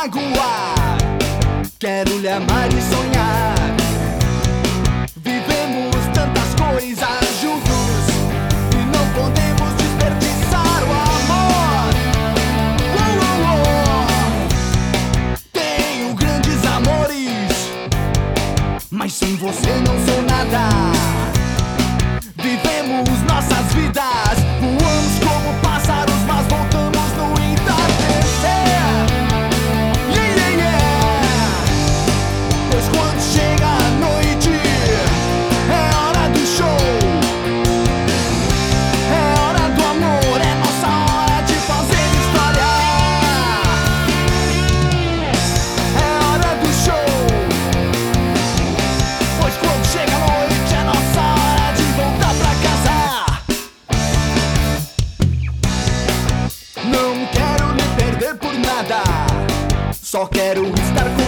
magoar. Quero lhe amar e sonhar. Vivemos tantas coisas juntos e não podemos desperdiçar o amor. Uh, uh, uh. Tenho grandes amores, mas sem você não sou nada. Vivemos nossas vidas, voamos como Só quero estar contigo.